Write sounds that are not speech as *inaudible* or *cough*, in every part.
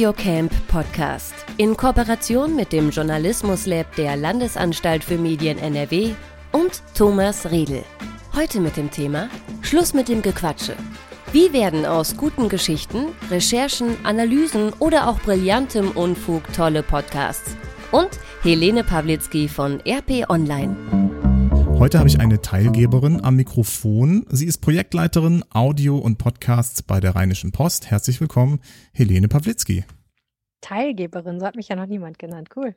Audiocamp Podcast in Kooperation mit dem Journalismus Lab der Landesanstalt für Medien NRW und Thomas Riedel. Heute mit dem Thema Schluss mit dem Gequatsche. Wie werden aus guten Geschichten, Recherchen, Analysen oder auch brillantem Unfug tolle Podcasts? Und Helene Pawlitzki von RP Online. Heute habe ich eine Teilgeberin am Mikrofon. Sie ist Projektleiterin Audio und Podcasts bei der Rheinischen Post. Herzlich willkommen, Helene Pawlitzki. Teilgeberin, so hat mich ja noch niemand genannt. Cool.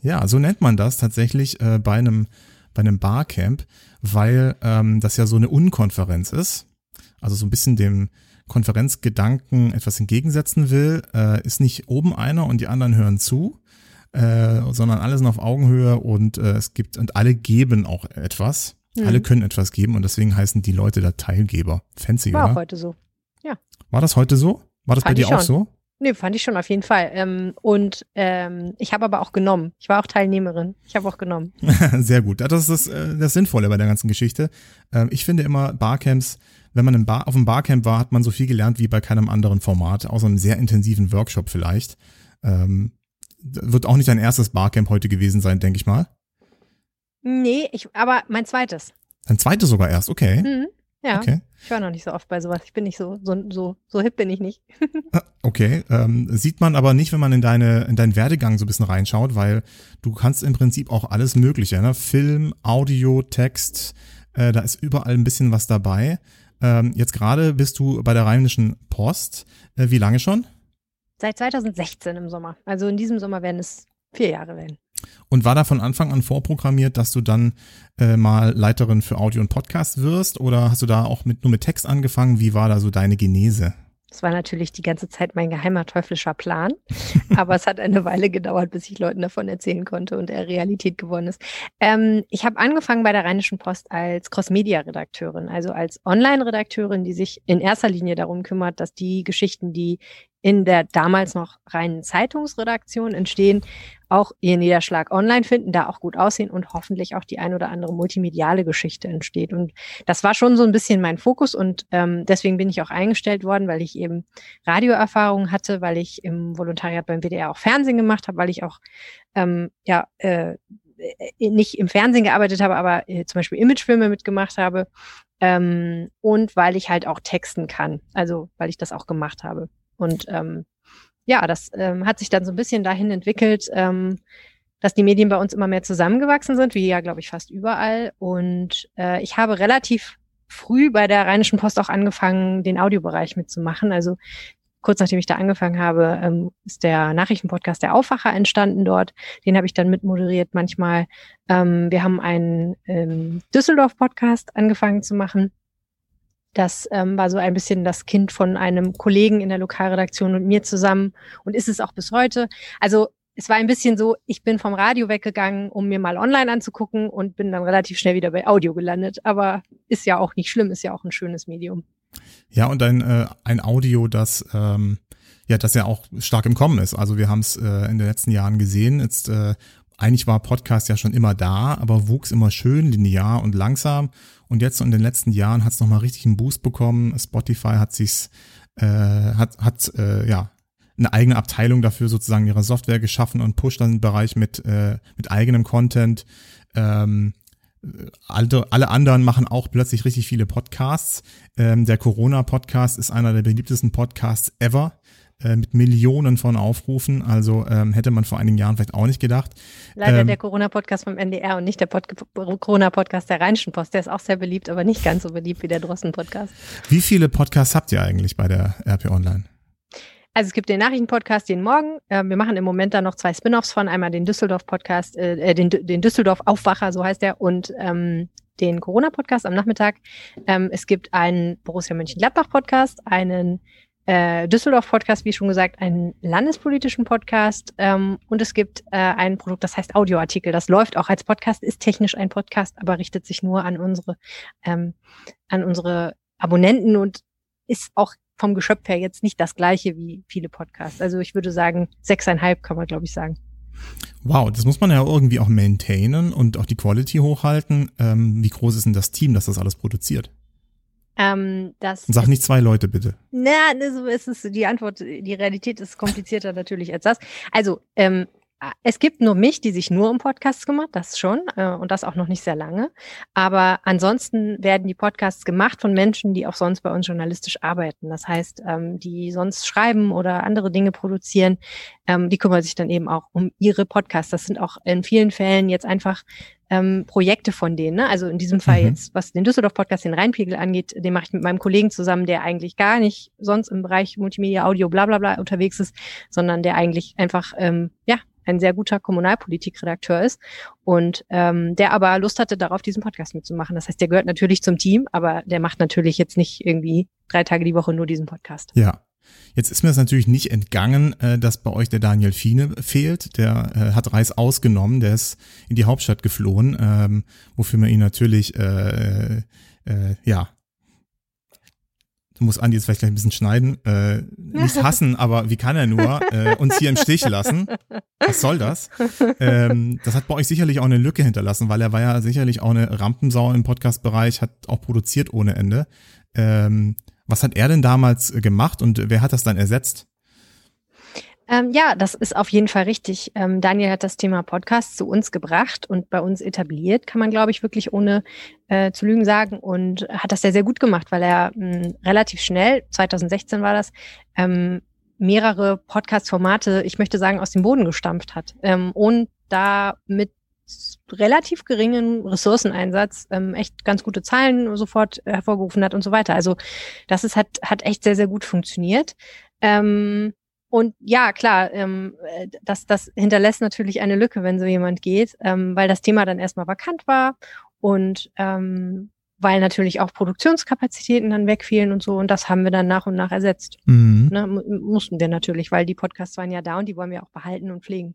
Ja, so nennt man das tatsächlich äh, bei einem bei einem Barcamp, weil ähm, das ja so eine Unkonferenz ist. Also so ein bisschen dem Konferenzgedanken etwas entgegensetzen will, äh, ist nicht oben einer und die anderen hören zu, äh, sondern alle sind auf Augenhöhe und äh, es gibt und alle geben auch etwas. Mhm. Alle können etwas geben und deswegen heißen die Leute da Teilgeber. Fancy, War oder? auch heute so. Ja. War das heute so? War das Fand bei dir auch so? Nee, fand ich schon auf jeden Fall. Ähm, und ähm, ich habe aber auch genommen. Ich war auch Teilnehmerin. Ich habe auch genommen. *laughs* Sehr gut. Das ist das, äh, das Sinnvolle bei der ganzen Geschichte. Ähm, ich finde immer Barcamps, wenn man im Bar, auf einem Barcamp war, hat man so viel gelernt wie bei keinem anderen Format, außer einem sehr intensiven Workshop vielleicht. Ähm, wird auch nicht dein erstes Barcamp heute gewesen sein, denke ich mal. Nee, ich, aber mein zweites. Dein zweites sogar erst, okay. Mhm. Ja, Okay. ich war noch nicht so oft bei sowas. Ich bin nicht so, so, so, so hip bin ich nicht. Ah, Okay, ähm, sieht man aber nicht, wenn man in deine in deinen Werdegang so ein bisschen reinschaut, weil du kannst im Prinzip auch alles Mögliche, ne? Film, Audio, Text, äh, da ist überall ein bisschen was dabei. Ähm, jetzt gerade bist du bei der Rheinischen Post. Äh, wie lange schon? Seit 2016 im Sommer. Also in diesem Sommer werden es vier Jahre werden. Und war da von Anfang an vorprogrammiert, dass du dann äh, mal Leiterin für Audio und Podcast wirst? Oder hast du da auch mit, nur mit Text angefangen? Wie war da so deine Genese? Das war natürlich die ganze Zeit mein geheimer teuflischer Plan. *laughs* Aber es hat eine Weile gedauert, bis ich Leuten davon erzählen konnte und er Realität geworden ist. Ähm, ich habe angefangen bei der Rheinischen Post als Cross-Media-Redakteurin, also als Online-Redakteurin, die sich in erster Linie darum kümmert, dass die Geschichten, die in der damals noch reinen Zeitungsredaktion entstehen, auch ihren Niederschlag online finden, da auch gut aussehen und hoffentlich auch die ein oder andere multimediale Geschichte entsteht. Und das war schon so ein bisschen mein Fokus und ähm, deswegen bin ich auch eingestellt worden, weil ich eben Radioerfahrung hatte, weil ich im Volontariat beim WDR auch Fernsehen gemacht habe, weil ich auch ähm, ja äh, nicht im Fernsehen gearbeitet habe, aber äh, zum Beispiel Imagefilme mitgemacht habe ähm, und weil ich halt auch texten kann, also weil ich das auch gemacht habe. Und ähm, ja, das ähm, hat sich dann so ein bisschen dahin entwickelt, ähm, dass die Medien bei uns immer mehr zusammengewachsen sind, wie ja, glaube ich, fast überall. Und äh, ich habe relativ früh bei der Rheinischen Post auch angefangen, den Audiobereich mitzumachen. Also kurz nachdem ich da angefangen habe, ähm, ist der Nachrichtenpodcast Der Aufwacher entstanden dort. Den habe ich dann mitmoderiert manchmal. Ähm, wir haben einen ähm, Düsseldorf-Podcast angefangen zu machen. Das ähm, war so ein bisschen das Kind von einem Kollegen in der Lokalredaktion und mir zusammen und ist es auch bis heute. Also es war ein bisschen so, ich bin vom Radio weggegangen, um mir mal online anzugucken und bin dann relativ schnell wieder bei Audio gelandet. Aber ist ja auch nicht schlimm, ist ja auch ein schönes Medium. Ja, und ein, äh, ein Audio, das ähm, ja, das ja auch stark im Kommen ist. Also wir haben es äh, in den letzten Jahren gesehen. Jetzt äh, eigentlich war Podcast ja schon immer da, aber wuchs immer schön linear und langsam. Und jetzt so in den letzten Jahren hat es nochmal richtig einen Boost bekommen. Spotify hat sich's, äh, hat, hat äh, ja eine eigene Abteilung dafür sozusagen ihre Software geschaffen und pusht dann den Bereich mit, äh, mit eigenem Content. Ähm, alle, alle anderen machen auch plötzlich richtig viele Podcasts. Ähm, der Corona-Podcast ist einer der beliebtesten Podcasts ever äh, mit Millionen von Aufrufen. Also ähm, hätte man vor einigen Jahren vielleicht auch nicht gedacht. Leider Ähm, der Corona-Podcast vom NDR und nicht der Pod Corona-Podcast der Rheinischen Post. Der ist auch sehr beliebt, aber nicht ganz so beliebt wie der Drossen-Podcast. Wie viele Podcasts habt ihr eigentlich bei der RP Online? Also es gibt den Nachrichten-Podcast jeden Morgen. Äh, wir machen im Moment da noch zwei Spin-offs von. Einmal den Düsseldorf-Podcast, äh, äh, den, den Düsseldorf-Aufwacher, so heißt der, und ähm, den Corona-Podcast am Nachmittag. Ähm, es gibt einen Borussia Mönchengladbach-Podcast, einen äh, Düsseldorf-Podcast, wie schon gesagt, einen landespolitischen Podcast ähm, und es gibt äh, ein Produkt, das heißt Audioartikel. Das läuft auch als Podcast, ist technisch ein Podcast, aber richtet sich nur an unsere, ähm, an unsere Abonnenten und ist auch vom Geschöpf her jetzt nicht das gleiche wie viele Podcasts. Also ich würde sagen, sechseinhalb kann man, glaube ich, sagen. Wow, das muss man ja irgendwie auch maintainen und auch die Quality hochhalten. Ähm, wie groß ist denn das Team, das das alles produziert? Ähm, das Sag nicht zwei Leute, bitte. Na, so ist es, die Antwort, die Realität ist komplizierter natürlich als das. Also, ähm, es gibt nur mich, die sich nur um Podcasts kümmert, das schon, äh, und das auch noch nicht sehr lange. Aber ansonsten werden die Podcasts gemacht von Menschen, die auch sonst bei uns journalistisch arbeiten. Das heißt, ähm, die sonst schreiben oder andere Dinge produzieren, ähm, die kümmern sich dann eben auch um ihre Podcasts. Das sind auch in vielen Fällen jetzt einfach ähm, Projekte von denen. Ne? Also in diesem Fall mhm. jetzt, was den Düsseldorf-Podcast, den Rheinpegel angeht, den mache ich mit meinem Kollegen zusammen, der eigentlich gar nicht sonst im Bereich Multimedia, Audio, bla bla bla unterwegs ist, sondern der eigentlich einfach ähm, ja ein sehr guter Kommunalpolitikredakteur ist und ähm, der aber Lust hatte, darauf diesen Podcast mitzumachen. Das heißt, der gehört natürlich zum Team, aber der macht natürlich jetzt nicht irgendwie drei Tage die Woche nur diesen Podcast. Ja. Jetzt ist mir das natürlich nicht entgangen, äh, dass bei euch der Daniel Fiene fehlt. Der äh, hat Reis ausgenommen, der ist in die Hauptstadt geflohen, ähm, wofür man ihn natürlich äh, äh, ja muss Andi jetzt vielleicht gleich ein bisschen schneiden, äh, nicht *laughs* hassen, aber wie kann er nur äh, uns hier im Stich lassen? Was soll das? Ähm, das hat bei euch sicherlich auch eine Lücke hinterlassen, weil er war ja sicherlich auch eine Rampensau im Podcast-Bereich, hat auch produziert ohne Ende. Ähm, was hat er denn damals gemacht und wer hat das dann ersetzt? Ähm, ja, das ist auf jeden Fall richtig. Ähm, Daniel hat das Thema Podcast zu uns gebracht und bei uns etabliert, kann man, glaube ich, wirklich ohne äh, zu lügen sagen und hat das sehr, sehr gut gemacht, weil er mh, hm, relativ schnell, 2016 war das, ähm, mehrere Podcast-Formate, ich möchte sagen, aus dem Boden gestampft hat ähm, und da mit relativ geringen Ressourceneinsatz ähm, echt ganz gute Zahlen sofort hervorgerufen hat und so weiter. Also das ist, hat, hat echt sehr, sehr gut funktioniert. Ähm, und ja, klar, ähm, äh, das, das hinterlässt natürlich eine Lücke, wenn so jemand geht, ähm, weil das Thema dann erstmal vakant war und ähm, weil natürlich auch Produktionskapazitäten dann wegfielen und so. Und das haben wir dann nach und nach ersetzt. Mhm. Ne, mussten wir natürlich, weil die Podcasts waren ja da und die wollen wir auch behalten und pflegen.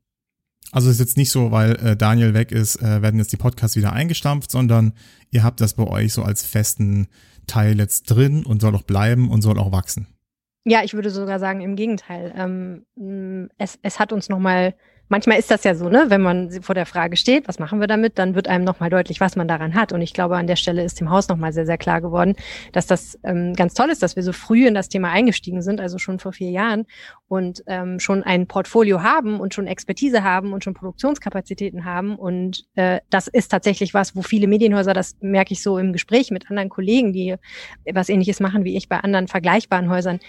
Also ist jetzt nicht so, weil äh, Daniel weg ist, äh, werden jetzt die Podcasts wieder eingestampft, sondern ihr habt das bei euch so als festen Teil jetzt drin und soll auch bleiben und soll auch wachsen. Ja, ich würde sogar sagen, im Gegenteil. Ähm, es, es hat uns nochmal manchmal ist das ja so, ne, wenn man vor der Frage steht, was machen wir damit, dann wird einem nochmal deutlich, was man daran hat. Und ich glaube, an der Stelle ist dem Haus nochmal sehr, sehr klar geworden, dass das ähm, ganz toll ist, dass wir so früh in das Thema eingestiegen sind, also schon vor vier Jahren und ähm, schon ein Portfolio haben und schon Expertise haben und schon Produktionskapazitäten haben. Und äh, das ist tatsächlich was, wo viele Medienhäuser, das merke ich so im Gespräch mit anderen Kollegen, die was ähnliches machen wie ich bei anderen vergleichbaren Häusern,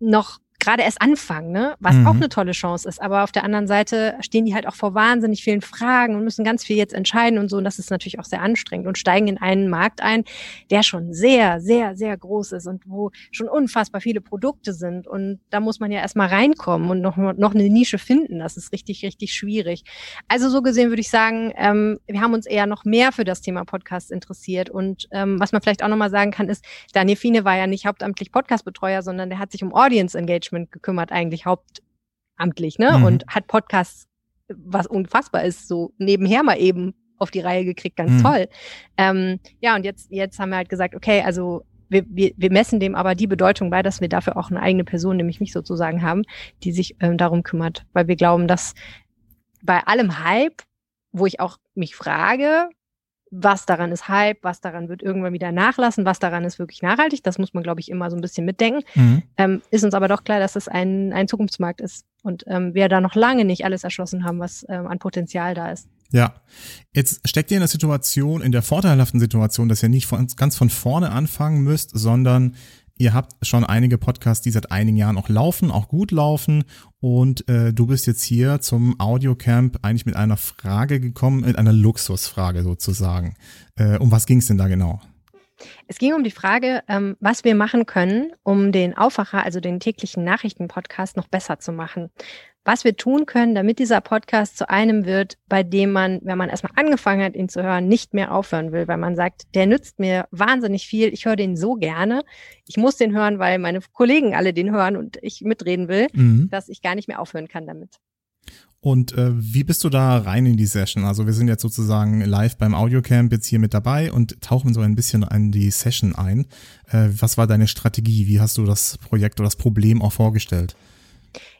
noch gerade erst anfangen, ne? was mhm. auch eine tolle Chance ist. Aber auf der anderen Seite stehen die halt auch vor wahnsinnig vielen Fragen und müssen ganz viel jetzt entscheiden und so. Und das ist natürlich auch sehr anstrengend und steigen in einen Markt ein, der schon sehr, sehr, sehr groß ist und wo schon unfassbar viele Produkte sind. Und da muss man ja erstmal reinkommen und noch, noch eine Nische finden. Das ist richtig, richtig schwierig. Also so gesehen würde ich sagen, ähm, wir haben uns eher noch mehr für das Thema Podcast interessiert. Und ähm, was man vielleicht auch nochmal sagen kann, ist, Daniel Fiene war ja nicht hauptamtlich Podcastbetreuer, sondern der hat sich um Audience Engagement Management gekümmert, eigentlich hauptamtlich, ne? Mhm. Und hat Podcasts, was unfassbar ist, so nebenher mal eben auf die Reihe gekriegt, ganz mhm. toll. Ähm, ja, und jetzt, jetzt haben wir halt gesagt, okay, also wir, wir, wir messen dem aber die Bedeutung bei, dass wir dafür auch eine eigene Person, nämlich mich sozusagen haben, die sich ähm, darum kümmert, weil wir glauben, dass bei allem Hype, wo ich auch mich frage, was daran ist Hype, was daran wird irgendwann wieder nachlassen, was daran ist wirklich nachhaltig. Das muss man, glaube ich, immer so ein bisschen mitdenken. Mhm. Ähm, ist uns aber doch klar, dass es ein, ein Zukunftsmarkt ist und ähm, wir da noch lange nicht alles erschlossen haben, was ähm, an Potenzial da ist. Ja, jetzt steckt ihr in der Situation, in der vorteilhaften Situation, dass ihr nicht von, ganz von vorne anfangen müsst, sondern Ihr habt schon einige Podcasts, die seit einigen Jahren auch laufen, auch gut laufen. Und äh, du bist jetzt hier zum Audiocamp eigentlich mit einer Frage gekommen, mit einer Luxusfrage sozusagen. Äh, um was ging es denn da genau? Es ging um die Frage, ähm, was wir machen können, um den Aufwacher, also den täglichen Nachrichtenpodcast, noch besser zu machen was wir tun können, damit dieser Podcast zu einem wird, bei dem man, wenn man erstmal angefangen hat, ihn zu hören, nicht mehr aufhören will, weil man sagt, der nützt mir wahnsinnig viel, ich höre den so gerne, ich muss den hören, weil meine Kollegen alle den hören und ich mitreden will, mhm. dass ich gar nicht mehr aufhören kann damit. Und äh, wie bist du da rein in die Session? Also wir sind jetzt sozusagen live beim Audiocamp jetzt hier mit dabei und tauchen so ein bisschen in die Session ein. Äh, was war deine Strategie? Wie hast du das Projekt oder das Problem auch vorgestellt?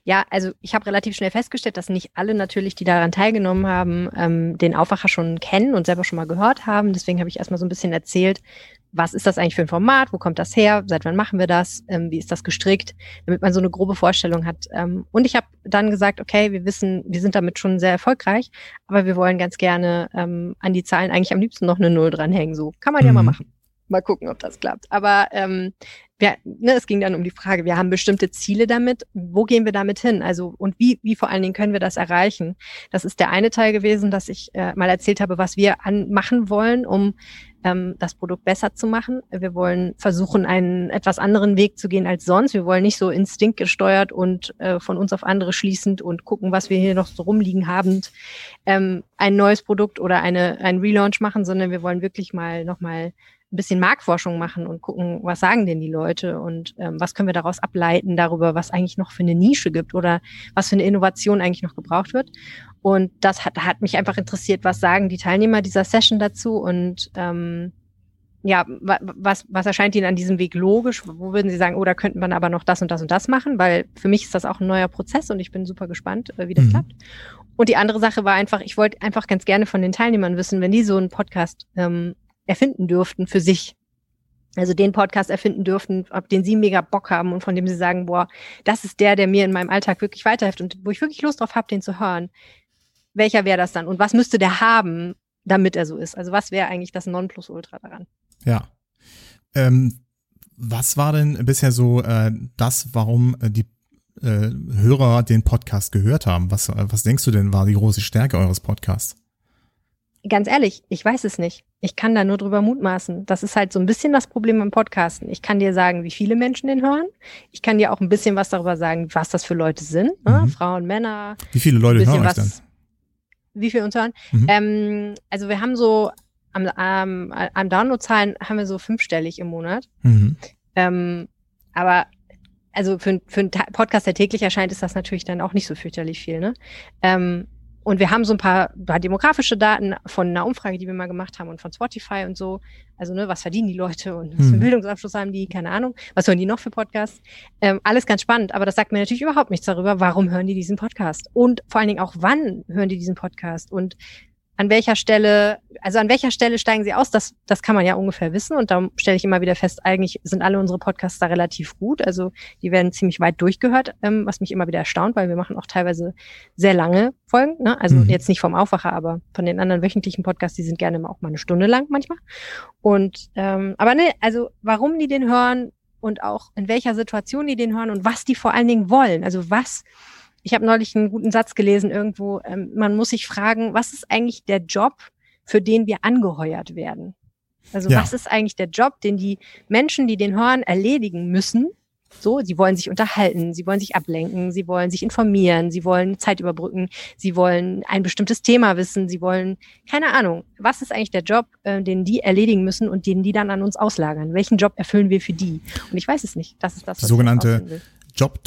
Ja, also ich habe relativ schnell festgestellt, dass nicht alle natürlich, die daran teilgenommen haben, ähm, den Aufwacher schon kennen und selber schon mal gehört haben. Deswegen habe ich erstmal so ein bisschen erzählt, was ist das eigentlich für ein Format, wo kommt das her, seit wann machen wir das, ähm, wie ist das gestrickt, damit man so eine grobe Vorstellung hat. Ähm, und ich habe dann gesagt, okay, wir wissen, wir sind damit schon sehr erfolgreich, aber wir wollen ganz gerne ähm, an die Zahlen eigentlich am liebsten noch eine Null dranhängen. So kann man mhm. ja mal mhm. machen. Mal gucken, ob das klappt. Aber ähm, wir, ne, es ging dann um die Frage, wir haben bestimmte Ziele damit. Wo gehen wir damit hin? Also und wie, wie vor allen Dingen können wir das erreichen? Das ist der eine Teil gewesen, dass ich äh, mal erzählt habe, was wir an, machen wollen, um ähm, das Produkt besser zu machen. Wir wollen versuchen, einen etwas anderen Weg zu gehen als sonst. Wir wollen nicht so instinktgesteuert und äh, von uns auf andere schließend und gucken, was wir hier noch so rumliegen habend, ähm, ein neues Produkt oder eine, ein Relaunch machen, sondern wir wollen wirklich mal nochmal ein bisschen Marktforschung machen und gucken, was sagen denn die Leute und ähm, was können wir daraus ableiten darüber, was eigentlich noch für eine Nische gibt oder was für eine Innovation eigentlich noch gebraucht wird. Und das hat, hat mich einfach interessiert, was sagen die Teilnehmer dieser Session dazu und ähm, ja, was, was erscheint Ihnen an diesem Weg logisch? Wo würden Sie sagen, oh, da könnte man aber noch das und das und das machen? Weil für mich ist das auch ein neuer Prozess und ich bin super gespannt, äh, wie das mhm. klappt. Und die andere Sache war einfach, ich wollte einfach ganz gerne von den Teilnehmern wissen, wenn die so einen Podcast ähm, erfinden dürften für sich. Also den Podcast erfinden dürften, auf den sie mega Bock haben und von dem sie sagen, boah, das ist der, der mir in meinem Alltag wirklich weiterhilft und wo ich wirklich Lust drauf habe, den zu hören. Welcher wäre das dann? Und was müsste der haben, damit er so ist? Also was wäre eigentlich das Nonplusultra daran? Ja. Ähm, was war denn bisher so äh, das, warum äh, die äh, Hörer den Podcast gehört haben? Was, äh, was denkst du denn war die große Stärke eures Podcasts? Ganz ehrlich, ich weiß es nicht. Ich kann da nur drüber mutmaßen. Das ist halt so ein bisschen das Problem beim Podcasten. Ich kann dir sagen, wie viele Menschen den hören. Ich kann dir auch ein bisschen was darüber sagen, was das für Leute sind. Ne? Mhm. Frauen, Männer. Wie viele Leute hören euch denn? Wie viele uns hören? Mhm. Ähm, also wir haben so am, am, am Downloadzahlen haben wir so fünfstellig im Monat. Mhm. Ähm, aber also für, für einen Podcast, der täglich erscheint, ist das natürlich dann auch nicht so fürchterlich viel. Ne? Ähm, und wir haben so ein paar, paar demografische Daten von einer Umfrage, die wir mal gemacht haben und von Spotify und so. Also, ne, was verdienen die Leute und was für einen hm. Bildungsabschluss haben die? Keine Ahnung. Was hören die noch für Podcasts? Ähm, alles ganz spannend, aber das sagt mir natürlich überhaupt nichts darüber, warum hören die diesen Podcast? Und vor allen Dingen auch, wann hören die diesen Podcast? Und an welcher Stelle, also an welcher Stelle steigen sie aus, das, das kann man ja ungefähr wissen. Und da stelle ich immer wieder fest, eigentlich sind alle unsere Podcasts da relativ gut. Also die werden ziemlich weit durchgehört, ähm, was mich immer wieder erstaunt, weil wir machen auch teilweise sehr lange Folgen. Ne? Also mhm. jetzt nicht vom Aufwacher, aber von den anderen wöchentlichen Podcasts, die sind gerne auch mal eine Stunde lang manchmal. Und ähm, aber ne, also warum die den hören und auch in welcher Situation die den hören und was die vor allen Dingen wollen. Also was ich habe neulich einen guten Satz gelesen irgendwo. Ähm, man muss sich fragen, was ist eigentlich der Job, für den wir angeheuert werden? Also ja. was ist eigentlich der Job, den die Menschen, die den hören, erledigen müssen? So, sie wollen sich unterhalten, sie wollen sich ablenken, sie wollen sich informieren, sie wollen Zeit überbrücken, sie wollen ein bestimmtes Thema wissen, sie wollen, keine Ahnung, was ist eigentlich der Job, äh, den die erledigen müssen und den die dann an uns auslagern? Welchen Job erfüllen wir für die? Und ich weiß es nicht. Das ist das, was die sogenannte Job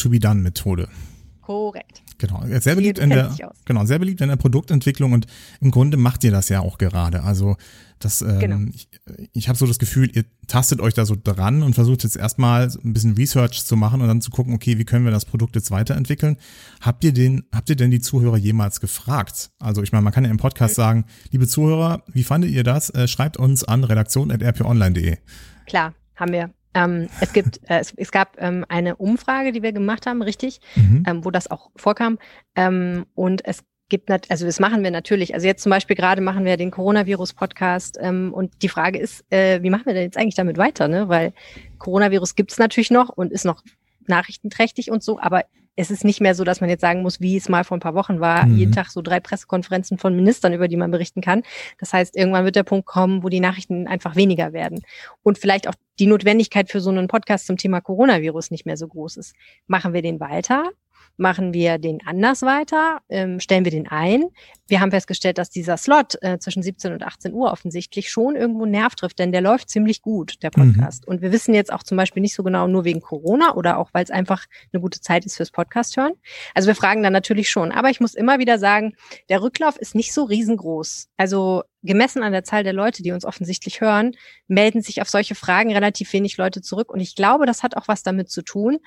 Korrekt. Genau, sehr beliebt in der genau sehr beliebt in der Produktentwicklung und im Grunde macht ihr das ja auch gerade. Also das, ähm, genau. ich, ich habe so das Gefühl, ihr tastet euch da so dran und versucht jetzt erstmal ein bisschen Research zu machen und dann zu gucken, okay, wie können wir das Produkt jetzt weiterentwickeln? Habt ihr den, habt ihr denn die Zuhörer jemals gefragt? Also ich meine, man kann ja im Podcast mhm. sagen, liebe Zuhörer, wie fandet ihr das? Äh, schreibt uns an redaktion.rponline.de. Klar, haben wir. Ähm, es gibt, *laughs* äh, es, es, gab ähm, eine Umfrage, die wir gemacht haben, richtig, mhm. ähm, wo das auch vorkam. Ähm, und es gibt, also das machen wir natürlich. Also jetzt zum Beispiel gerade machen wir den Coronavirus-Podcast ähm, und die Frage ist, äh, wie machen wir denn jetzt eigentlich damit weiter? Ne? Weil Coronavirus gibt es natürlich noch und ist noch nachrichtenträchtig und so, aber es ist nicht mehr so, dass man jetzt sagen muss, wie es mal vor ein paar Wochen war, mhm. jeden Tag so drei Pressekonferenzen von Ministern, über die man berichten kann. Das heißt, irgendwann wird der Punkt kommen, wo die Nachrichten einfach weniger werden und vielleicht auch die Notwendigkeit für so einen Podcast zum Thema Coronavirus nicht mehr so groß ist. Machen wir den weiter? Machen wir den anders weiter? Ähm, stellen wir den ein? Wir haben festgestellt, dass dieser Slot äh, zwischen 17 und 18 Uhr offensichtlich schon irgendwo Nerv trifft, denn der läuft ziemlich gut, der mhm. Podcast. Mhm. Und wir wissen jetzt auch zum Beispiel nicht so genau nur wegen Corona oder auch, weil es einfach eine gute Zeit ist fürs Podcast hören. Also wir fragen dann natürlich schon. Aber ich muss immer wieder sagen, der Rücklauf ist nicht so riesengroß. Also gemessen an der Zahl der Leute, die uns offensichtlich hören, melden sich auf solche Fragen relativ wenig Leute zurück. Und ich glaube, das hat auch was damit zu tun,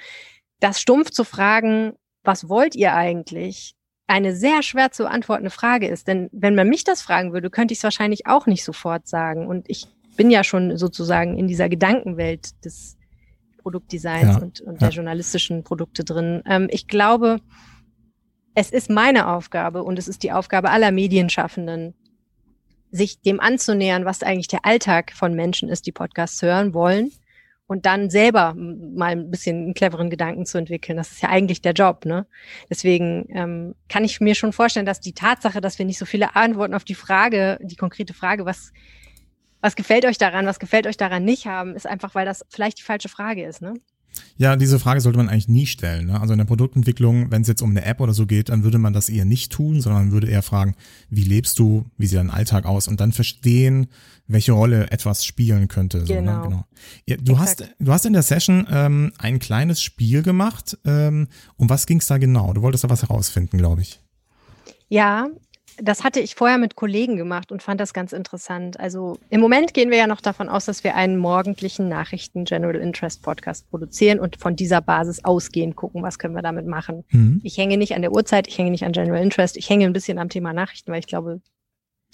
das stumpf zu fragen, was wollt ihr eigentlich? Eine sehr schwer zu beantwortende Frage ist. Denn wenn man mich das fragen würde, könnte ich es wahrscheinlich auch nicht sofort sagen. Und ich bin ja schon sozusagen in dieser Gedankenwelt des Produktdesigns ja, und, und ja. der journalistischen Produkte drin. Ähm, ich glaube, es ist meine Aufgabe und es ist die Aufgabe aller Medienschaffenden, sich dem anzunähern, was eigentlich der Alltag von Menschen ist, die Podcasts hören wollen und dann selber mal ein bisschen einen cleveren Gedanken zu entwickeln. Das ist ja eigentlich der Job, ne? Deswegen ähm, kann ich mir schon vorstellen, dass die Tatsache, dass wir nicht so viele Antworten auf die Frage, die konkrete Frage, was was gefällt euch daran, was gefällt euch daran nicht haben, ist einfach, weil das vielleicht die falsche Frage ist, ne? Ja, diese Frage sollte man eigentlich nie stellen. Ne? Also in der Produktentwicklung, wenn es jetzt um eine App oder so geht, dann würde man das eher nicht tun, sondern man würde eher fragen, wie lebst du, wie sieht dein Alltag aus und dann verstehen, welche Rolle etwas spielen könnte. So, ne? genau. Ne? genau. Ja, du hast du hast in der Session ähm, ein kleines Spiel gemacht. Ähm, um was ging es da genau? Du wolltest da was herausfinden, glaube ich. Ja, das hatte ich vorher mit Kollegen gemacht und fand das ganz interessant. Also im Moment gehen wir ja noch davon aus, dass wir einen morgendlichen Nachrichten General Interest Podcast produzieren und von dieser Basis ausgehen, gucken, was können wir damit machen. Mhm. Ich hänge nicht an der Uhrzeit, ich hänge nicht an General Interest, ich hänge ein bisschen am Thema Nachrichten, weil ich glaube,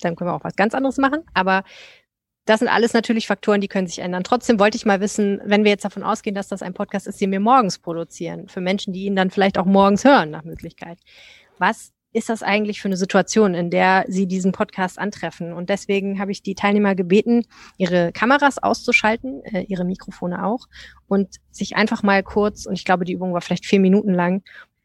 dann können wir auch was ganz anderes machen. Aber das sind alles natürlich Faktoren, die können sich ändern. Trotzdem wollte ich mal wissen, wenn wir jetzt davon ausgehen, dass das ein Podcast ist, den wir morgens produzieren, für Menschen, die ihn dann vielleicht auch morgens hören, nach Möglichkeit. Was ist das eigentlich für eine Situation, in der sie diesen Podcast antreffen? Und deswegen habe ich die Teilnehmer gebeten, ihre Kameras auszuschalten, äh, ihre Mikrofone auch, und sich einfach mal kurz, und ich glaube, die Übung war vielleicht vier Minuten lang,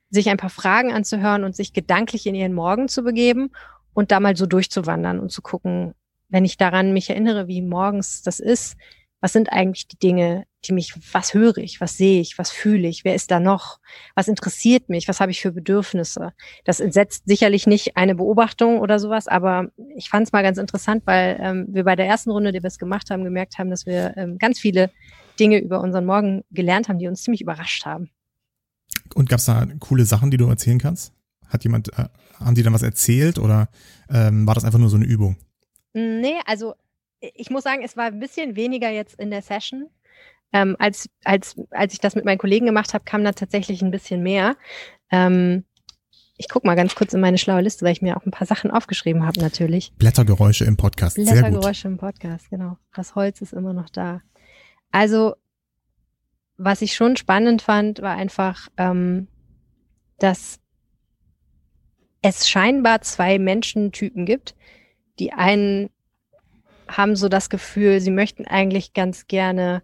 sich ein paar Fragen anzuhören und sich gedanklich in ihren Morgen zu begeben und da mal so durchzuwandern und zu gucken, wenn ich daran mich erinnere, wie morgens das ist, was sind eigentlich die Dinge, die mich, was höre ich, was sehe ich, was fühle ich, wer ist da noch, was interessiert mich, was habe ich für Bedürfnisse. Das entsetzt sicherlich nicht eine Beobachtung oder sowas, aber ich fand es mal ganz interessant, weil ähm, wir bei der ersten Runde, die wir es gemacht haben, gemerkt haben, dass wir ähm, ganz viele Dinge über unseren Morgen gelernt haben, die uns ziemlich überrascht haben. Und gab es da coole Sachen, die du erzählen kannst? Hat jemand, äh, haben die dann was erzählt oder ähm, war das einfach nur so eine Übung? Nee, also ich muss sagen, es war ein bisschen weniger jetzt in der Session. Ähm, als, als, als ich das mit meinen Kollegen gemacht habe, kam da tatsächlich ein bisschen mehr. Ähm, ich gucke mal ganz kurz in meine schlaue Liste, weil ich mir auch ein paar Sachen aufgeschrieben habe, natürlich. Blättergeräusche im Podcast. Blättergeräusche im Podcast, genau. Das Holz ist immer noch da. Also, was ich schon spannend fand, war einfach, ähm, dass es scheinbar zwei Menschentypen gibt. Die einen haben so das Gefühl, sie möchten eigentlich ganz gerne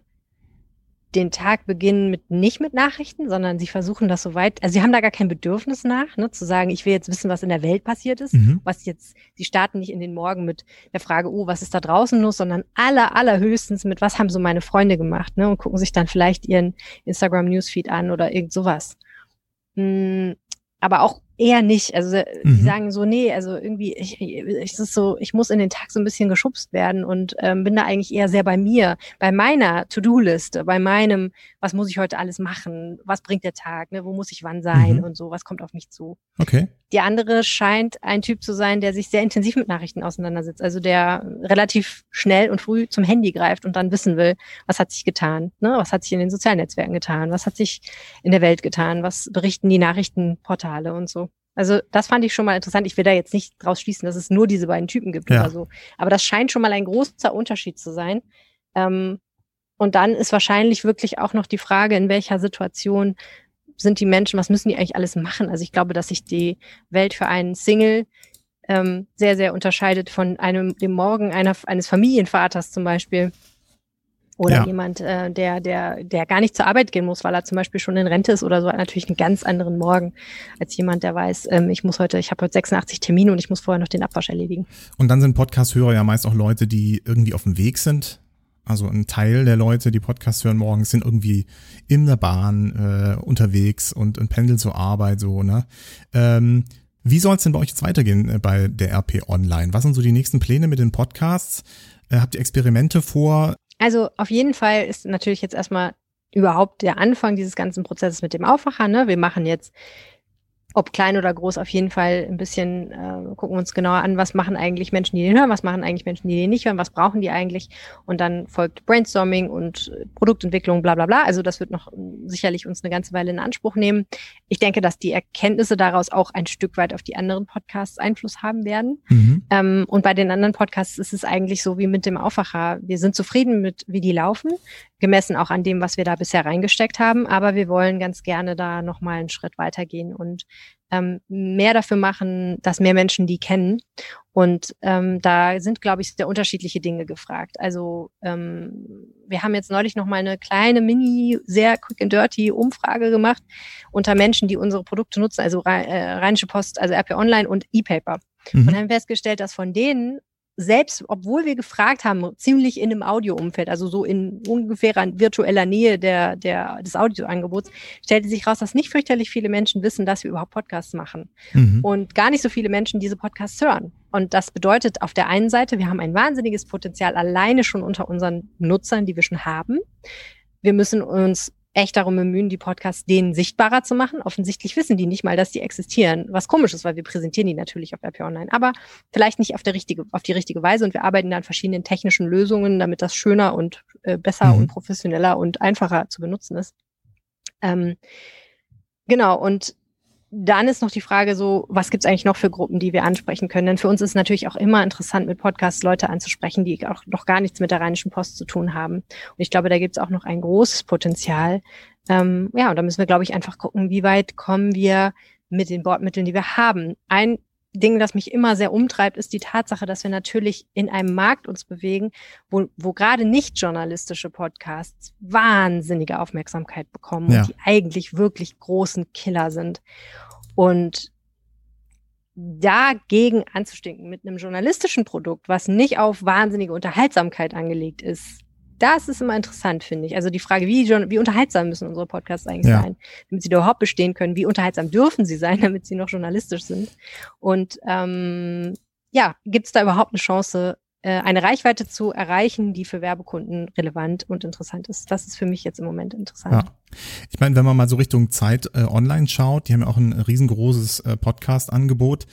den Tag beginnen mit nicht mit Nachrichten, sondern sie versuchen das so weit, also sie haben da gar kein Bedürfnis nach, ne, zu sagen, ich will jetzt wissen, was in der Welt passiert ist, mhm. was jetzt, sie starten nicht in den Morgen mit der Frage, oh, was ist da draußen los, sondern aller, allerhöchstens mit, was haben so meine Freunde gemacht, ne, und gucken sich dann vielleicht ihren Instagram Newsfeed an oder irgend sowas. Hm, aber auch eher nicht. Also äh, die mhm. sagen so, nee, also irgendwie, ich, ich, es ist so, ich muss in den Tag so ein bisschen geschubst werden und ähm, bin da eigentlich eher sehr bei mir, bei meiner To-Do-Liste, bei meinem, was muss ich heute alles machen, was bringt der Tag, ne, wo muss ich wann sein mhm. und so, was kommt auf mich zu. Okay. Die andere scheint ein Typ zu sein, der sich sehr intensiv mit Nachrichten auseinandersetzt, also der relativ schnell und früh zum Handy greift und dann wissen will, was hat sich getan, ne, was hat sich in den sozialen Netzwerken getan, was hat sich in der Welt getan, was berichten die Nachrichtenportale und so. Also das fand ich schon mal interessant. Ich will da jetzt nicht draus schließen, dass es nur diese beiden Typen gibt ja. oder so. Aber das scheint schon mal ein großer Unterschied zu sein. Ähm, und dann ist wahrscheinlich wirklich auch noch die Frage, in welcher Situation sind die Menschen, was müssen die eigentlich alles machen? Also ich glaube, dass sich die Welt für einen Single ähm, sehr, sehr unterscheidet von einem, dem Morgen einer, eines Familienvaters zum Beispiel. Oder ja. jemand, äh, der, der, der gar nicht zur Arbeit gehen muss, weil er zum Beispiel schon in Rente ist oder so, hat natürlich einen ganz anderen Morgen als jemand, der weiß, ähm, ich muss heute, ich habe heute 86 Termine und ich muss vorher noch den Abwasch erledigen. Und dann sind Podcast-Hörer ja meist auch Leute, die irgendwie auf dem Weg sind. Also ein Teil der Leute, die Podcast hören morgens, sind irgendwie in der Bahn äh, unterwegs und, und pendeln zur Arbeit so, ne? Ähm, wie soll es denn bei euch jetzt weitergehen äh, bei der RP Online? Was sind so die nächsten Pläne mit den Podcasts? Äh, habt ihr Experimente vor? Also auf jeden Fall ist natürlich jetzt erstmal überhaupt der Anfang dieses ganzen Prozesses mit dem Aufwacher. Ne? Wir machen jetzt ob klein oder groß, auf jeden Fall ein bisschen äh, gucken wir uns genauer an, was machen eigentlich Menschen, die den hören, was machen eigentlich Menschen, die den nicht hören, was brauchen die eigentlich. Und dann folgt Brainstorming und Produktentwicklung, bla bla bla. Also das wird noch sicherlich uns eine ganze Weile in Anspruch nehmen. Ich denke, dass die Erkenntnisse daraus auch ein Stück weit auf die anderen Podcasts Einfluss haben werden. Mhm. Ähm, und bei den anderen Podcasts ist es eigentlich so wie mit dem Aufwacher. Wir sind zufrieden mit, wie die laufen gemessen auch an dem, was wir da bisher reingesteckt haben. Aber wir wollen ganz gerne da nochmal einen Schritt weitergehen und ähm, mehr dafür machen, dass mehr Menschen die kennen. Und ähm, da sind, glaube ich, sehr unterschiedliche Dinge gefragt. Also ähm, wir haben jetzt neulich noch mal eine kleine Mini, sehr quick and dirty Umfrage gemacht unter Menschen, die unsere Produkte nutzen, also äh, Rheinische Post, also RP Online und E-Paper. Mhm. Und haben festgestellt, dass von denen selbst, obwohl wir gefragt haben, ziemlich in einem Audioumfeld, also so in ungefährer virtueller Nähe der, der, des Audioangebots, stellte sich raus, dass nicht fürchterlich viele Menschen wissen, dass wir überhaupt Podcasts machen. Mhm. Und gar nicht so viele Menschen diese Podcasts hören. Und das bedeutet auf der einen Seite, wir haben ein wahnsinniges Potenzial alleine schon unter unseren Nutzern, die wir schon haben. Wir müssen uns echt darum bemühen, die Podcasts denen sichtbarer zu machen. Offensichtlich wissen die nicht mal, dass die existieren. Was komisch ist, weil wir präsentieren die natürlich auf RP Online, aber vielleicht nicht auf, der richtige, auf die richtige Weise. Und wir arbeiten da an verschiedenen technischen Lösungen, damit das schöner und äh, besser mhm. und professioneller und einfacher zu benutzen ist. Ähm, genau, und dann ist noch die Frage so, was gibt es eigentlich noch für Gruppen, die wir ansprechen können? Denn für uns ist natürlich auch immer interessant, mit Podcasts Leute anzusprechen, die auch noch gar nichts mit der Rheinischen Post zu tun haben. Und ich glaube, da gibt es auch noch ein großes Potenzial. Ähm, ja, und da müssen wir, glaube ich, einfach gucken, wie weit kommen wir mit den Bordmitteln, die wir haben. Ein Ding, das mich immer sehr umtreibt, ist die Tatsache, dass wir natürlich in einem Markt uns bewegen, wo, wo gerade nicht journalistische Podcasts wahnsinnige Aufmerksamkeit bekommen ja. und die eigentlich wirklich großen Killer sind. Und dagegen anzustinken mit einem journalistischen Produkt, was nicht auf wahnsinnige Unterhaltsamkeit angelegt ist, das ist immer interessant, finde ich. Also die Frage, wie, wie unterhaltsam müssen unsere Podcasts eigentlich ja. sein, damit sie überhaupt bestehen können? Wie unterhaltsam dürfen sie sein, *laughs* damit sie noch journalistisch sind? Und ähm, ja, gibt es da überhaupt eine Chance, eine Reichweite zu erreichen, die für Werbekunden relevant und interessant ist. Das ist für mich jetzt im Moment interessant. Ja. Ich meine, wenn man mal so Richtung Zeit äh, online schaut, die haben ja auch ein riesengroßes äh, Podcast-Angebot.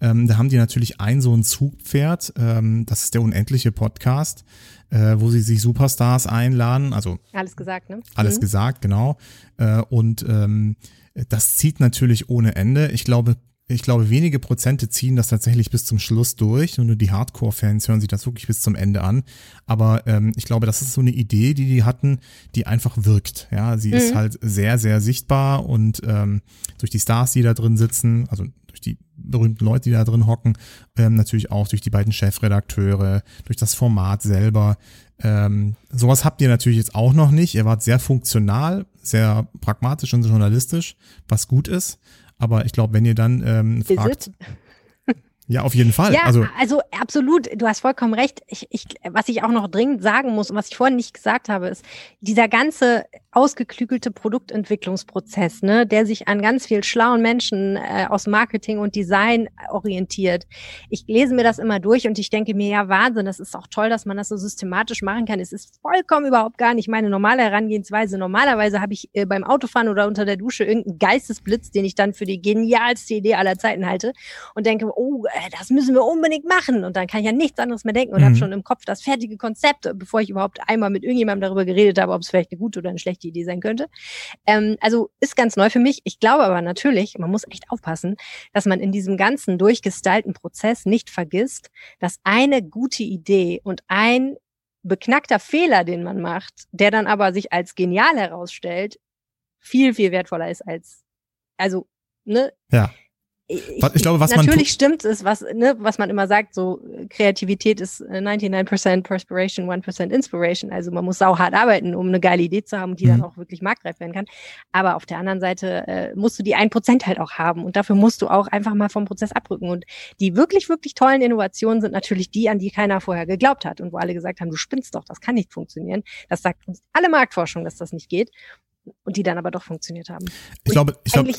Ähm, da haben die natürlich ein so ein Zugpferd, ähm, das ist der unendliche Podcast, äh, wo sie sich Superstars einladen. Also alles gesagt, ne? Alles mhm. gesagt, genau. Äh, und ähm, das zieht natürlich ohne Ende. Ich glaube, ich glaube, wenige Prozente ziehen das tatsächlich bis zum Schluss durch. Und nur die Hardcore-Fans hören sich das wirklich bis zum Ende an. Aber ähm, ich glaube, das ist so eine Idee, die die hatten, die einfach wirkt. Ja, sie mhm. ist halt sehr, sehr sichtbar und ähm, durch die Stars, die da drin sitzen, also durch die berühmten Leute, die da drin hocken, ähm, natürlich auch durch die beiden Chefredakteure, durch das Format selber. Ähm, sowas habt ihr natürlich jetzt auch noch nicht. Ihr wart sehr funktional, sehr pragmatisch und journalistisch, was gut ist. Aber ich glaube, wenn ihr dann ähm, fragt. *laughs* Ja, auf jeden Fall. Ja, also, also absolut, du hast vollkommen recht. Ich, ich, was ich auch noch dringend sagen muss und was ich vorhin nicht gesagt habe, ist, dieser ganze ausgeklügelte Produktentwicklungsprozess, ne, der sich an ganz viel schlauen Menschen äh, aus Marketing und Design orientiert. Ich lese mir das immer durch und ich denke mir, ja, Wahnsinn, das ist auch toll, dass man das so systematisch machen kann. Es ist vollkommen überhaupt gar nicht meine normale Herangehensweise. Normalerweise habe ich äh, beim Autofahren oder unter der Dusche irgendeinen Geistesblitz, den ich dann für die genialste Idee aller Zeiten halte und denke, oh, äh, das müssen wir unbedingt machen. Und dann kann ich ja nichts anderes mehr denken und mhm. habe schon im Kopf das fertige Konzept, bevor ich überhaupt einmal mit irgendjemandem darüber geredet habe, ob es vielleicht eine gute oder eine schlechte Idee sein könnte. Ähm, also ist ganz neu für mich. Ich glaube aber natürlich, man muss echt aufpassen, dass man in diesem ganzen durchgestylten Prozess nicht vergisst, dass eine gute Idee und ein beknackter Fehler, den man macht, der dann aber sich als genial herausstellt, viel, viel wertvoller ist als, also, ne? Ja ich, ich glaube, was natürlich man stimmt es, was ne, was man immer sagt, so Kreativität ist 99% Perspiration, 1% Inspiration. Also man muss auch hart arbeiten, um eine geile Idee zu haben, die mhm. dann auch wirklich marktreif werden kann. Aber auf der anderen Seite äh, musst du die 1% halt auch haben und dafür musst du auch einfach mal vom Prozess abrücken. Und die wirklich wirklich tollen Innovationen sind natürlich die, an die keiner vorher geglaubt hat und wo alle gesagt haben, du spinnst doch, das kann nicht funktionieren. Das sagt uns alle Marktforschung, dass das nicht geht und die dann aber doch funktioniert haben. Ich glaube, ich glaube,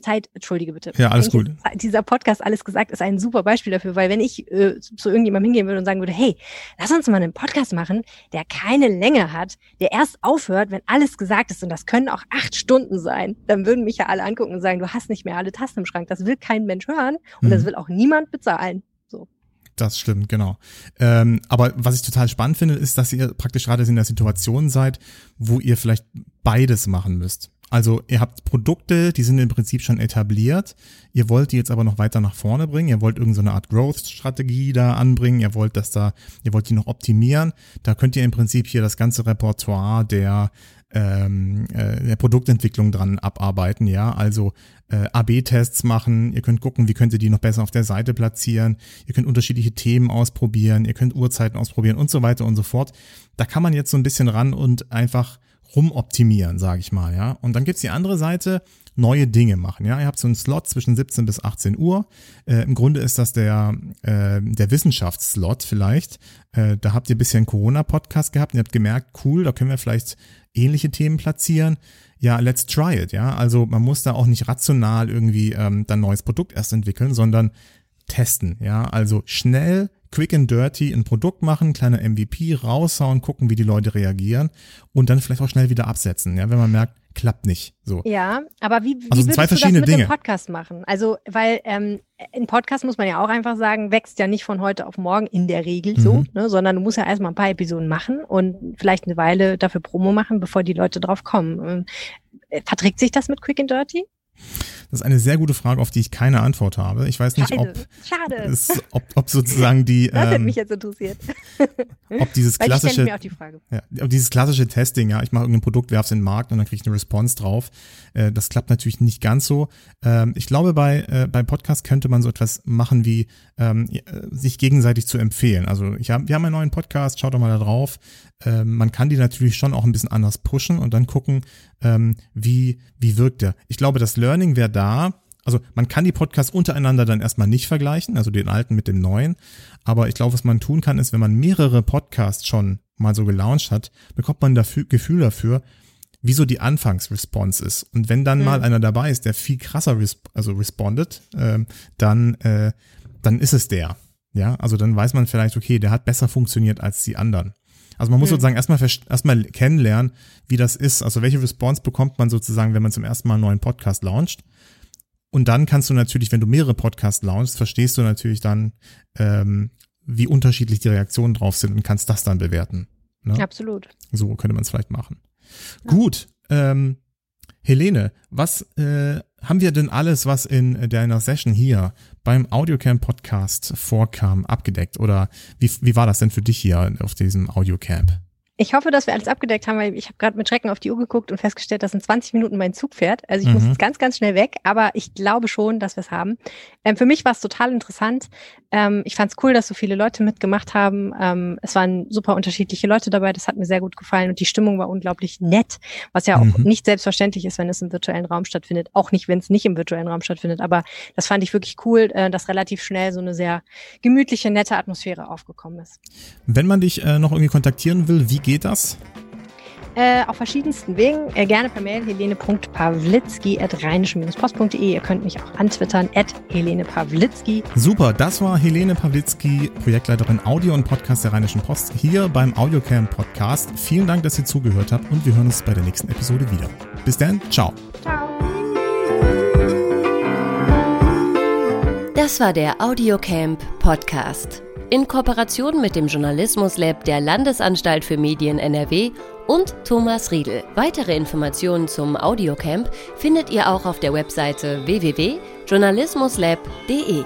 Zeit, entschuldige bitte. Ja, alles gut. Dieser Podcast, alles gesagt, ist ein super Beispiel dafür, weil wenn ich äh, zu irgendjemandem hingehen würde und sagen würde, hey, lass uns mal einen Podcast machen, der keine Länge hat, der erst aufhört, wenn alles gesagt ist und das können auch acht Stunden sein, dann würden mich ja alle angucken und sagen, du hast nicht mehr alle Tasten im Schrank. Das will kein Mensch hören und mhm. das will auch niemand bezahlen. So. Das stimmt, genau. Ähm, aber was ich total spannend finde, ist, dass ihr praktisch gerade in der Situation seid, wo ihr vielleicht beides machen müsst. Also ihr habt Produkte, die sind im Prinzip schon etabliert. Ihr wollt die jetzt aber noch weiter nach vorne bringen. Ihr wollt irgendeine Art Growth-Strategie da anbringen. Ihr wollt das da, ihr wollt die noch optimieren. Da könnt ihr im Prinzip hier das ganze Repertoire der ähm, äh, der Produktentwicklung dran abarbeiten, ja, also äh, AB-Tests machen, ihr könnt gucken, wie könnt ihr die noch besser auf der Seite platzieren, ihr könnt unterschiedliche Themen ausprobieren, ihr könnt Uhrzeiten ausprobieren und so weiter und so fort. Da kann man jetzt so ein bisschen ran und einfach rumoptimieren, sage ich mal, ja. Und dann gibt's die andere Seite, neue Dinge machen, ja. Ihr habt so einen Slot zwischen 17 bis 18 Uhr. Äh, Im Grunde ist das der, äh, der Wissenschaftsslot vielleicht. Äh, da habt ihr einen Corona-Podcast gehabt und ihr habt gemerkt, cool, da können wir vielleicht ähnliche Themen platzieren. Ja, let's try it, ja. Also man muss da auch nicht rational irgendwie ähm, dann neues Produkt erst entwickeln, sondern testen, ja. Also schnell quick and dirty ein Produkt machen, kleiner MVP raushauen, gucken, wie die Leute reagieren und dann vielleicht auch schnell wieder absetzen, ja, wenn man merkt, klappt nicht. So. Ja, aber wie, wie also würdest zwei verschiedene du das mit Dinge. dem Podcast machen? Also, weil ähm, ein Podcast muss man ja auch einfach sagen, wächst ja nicht von heute auf morgen in der Regel so, Mhm. ne, sondern du musst ja erstmal ein paar Episoden machen und vielleicht eine Weile dafür Promo machen, bevor die Leute drauf kommen. Ähm, äh, Verträgt sich das mit Quick and Dirty? Das ist eine sehr gute Frage, auf die ich keine Antwort habe. Ich weiß nicht, ob, Schade. es, ob, ob sozusagen die, *laughs* das ähm, mich jetzt interessiert. *laughs* ob dieses Weil ich klassische mir auch die Frage. Ja, aber dieses klassische Testing, ja, ich mache irgendein Produkt, werf's in den Markt und dann kriege ich eine Response drauf. Äh, das klappt natürlich nicht ganz so. Ähm, ich glaube, bei, äh, bei Podcast könnte man so etwas machen wie ähm, äh, sich gegenseitig zu empfehlen. Also ich hab, wir haben einen neuen Podcast, schaut doch mal da drauf. Ähm, man kann die natürlich schon auch ein bisschen anders pushen und dann gucken, ähm, wie, wie wirkt der. Ich glaube, das Learning wäre da, also man kann die Podcasts untereinander dann erstmal nicht vergleichen, also den alten mit dem neuen. Aber ich glaube, was man tun kann, ist, wenn man mehrere Podcasts schon mal so gelauncht hat, bekommt man dafür, Gefühl dafür, wie so die Anfangsresponse ist. Und wenn dann Mhm. mal einer dabei ist, der viel krasser res also respondet, ähm, dann, äh, dann ist es der. Ja, also dann weiß man vielleicht, okay, der hat besser funktioniert als die anderen. Also man muss Mhm. sozusagen erstmal erstmal kennenlernen, wie das ist. Also welche Response bekommt man sozusagen, wenn man zum ersten Mal einen neuen Podcast launcht. Und dann kannst du natürlich, wenn du mehrere Podcasts launchst, verstehst du natürlich dann, ähm, wie unterschiedlich die Reaktionen drauf sind und kannst das dann bewerten. Ne? Absolut. So könnte man es vielleicht machen. Gut, ähm, Helene, was äh, haben wir denn alles, was in deiner Session hier beim Audiocamp Podcast vorkam, abgedeckt? Oder wie, wie war das denn für dich hier auf diesem Audiocamp? Ich hoffe, dass wir alles abgedeckt haben, weil ich habe gerade mit Schrecken auf die Uhr geguckt und festgestellt, dass in 20 Minuten mein Zug fährt. Also ich muss Mhm. jetzt ganz, ganz schnell weg, aber ich glaube schon, dass wir es haben. Ähm, für mich war es total interessant. Ähm, ich fand es cool, dass so viele Leute mitgemacht haben. Ähm, es waren super unterschiedliche Leute dabei. Das hat mir sehr gut gefallen und die Stimmung war unglaublich nett, was ja auch Mhm. nicht selbstverständlich ist, wenn es im virtuellen Raum stattfindet. Auch nicht, wenn es nicht im virtuellen Raum stattfindet. Aber das fand ich wirklich cool, äh, dass relativ schnell so eine sehr gemütliche, nette Atmosphäre aufgekommen ist. Wenn man dich äh, noch irgendwie kontaktieren will, wie geht das? Äh, auf verschiedensten Wegen. Äh, gerne per Mail helene.pawlitzki.rheinisch-post.de. Ihr könnt mich auch antwittern, at Helene Pawlitzki. Super, das war Helene Pawlitzki, Projektleiterin Audio und Podcast der Rheinischen Post, hier beim Audiocamp Podcast. Vielen Dank, dass ihr zugehört habt und wir hören uns bei der nächsten Episode wieder. Bis dann, ciao. Ciao. Das war der Audiocamp Podcast. In Kooperation mit dem Journalismus Lab der Landesanstalt für Medien NRW und Thomas Riedel. Weitere Informationen zum Audiocamp findet ihr auch auf der Webseite www.journalismuslab.de.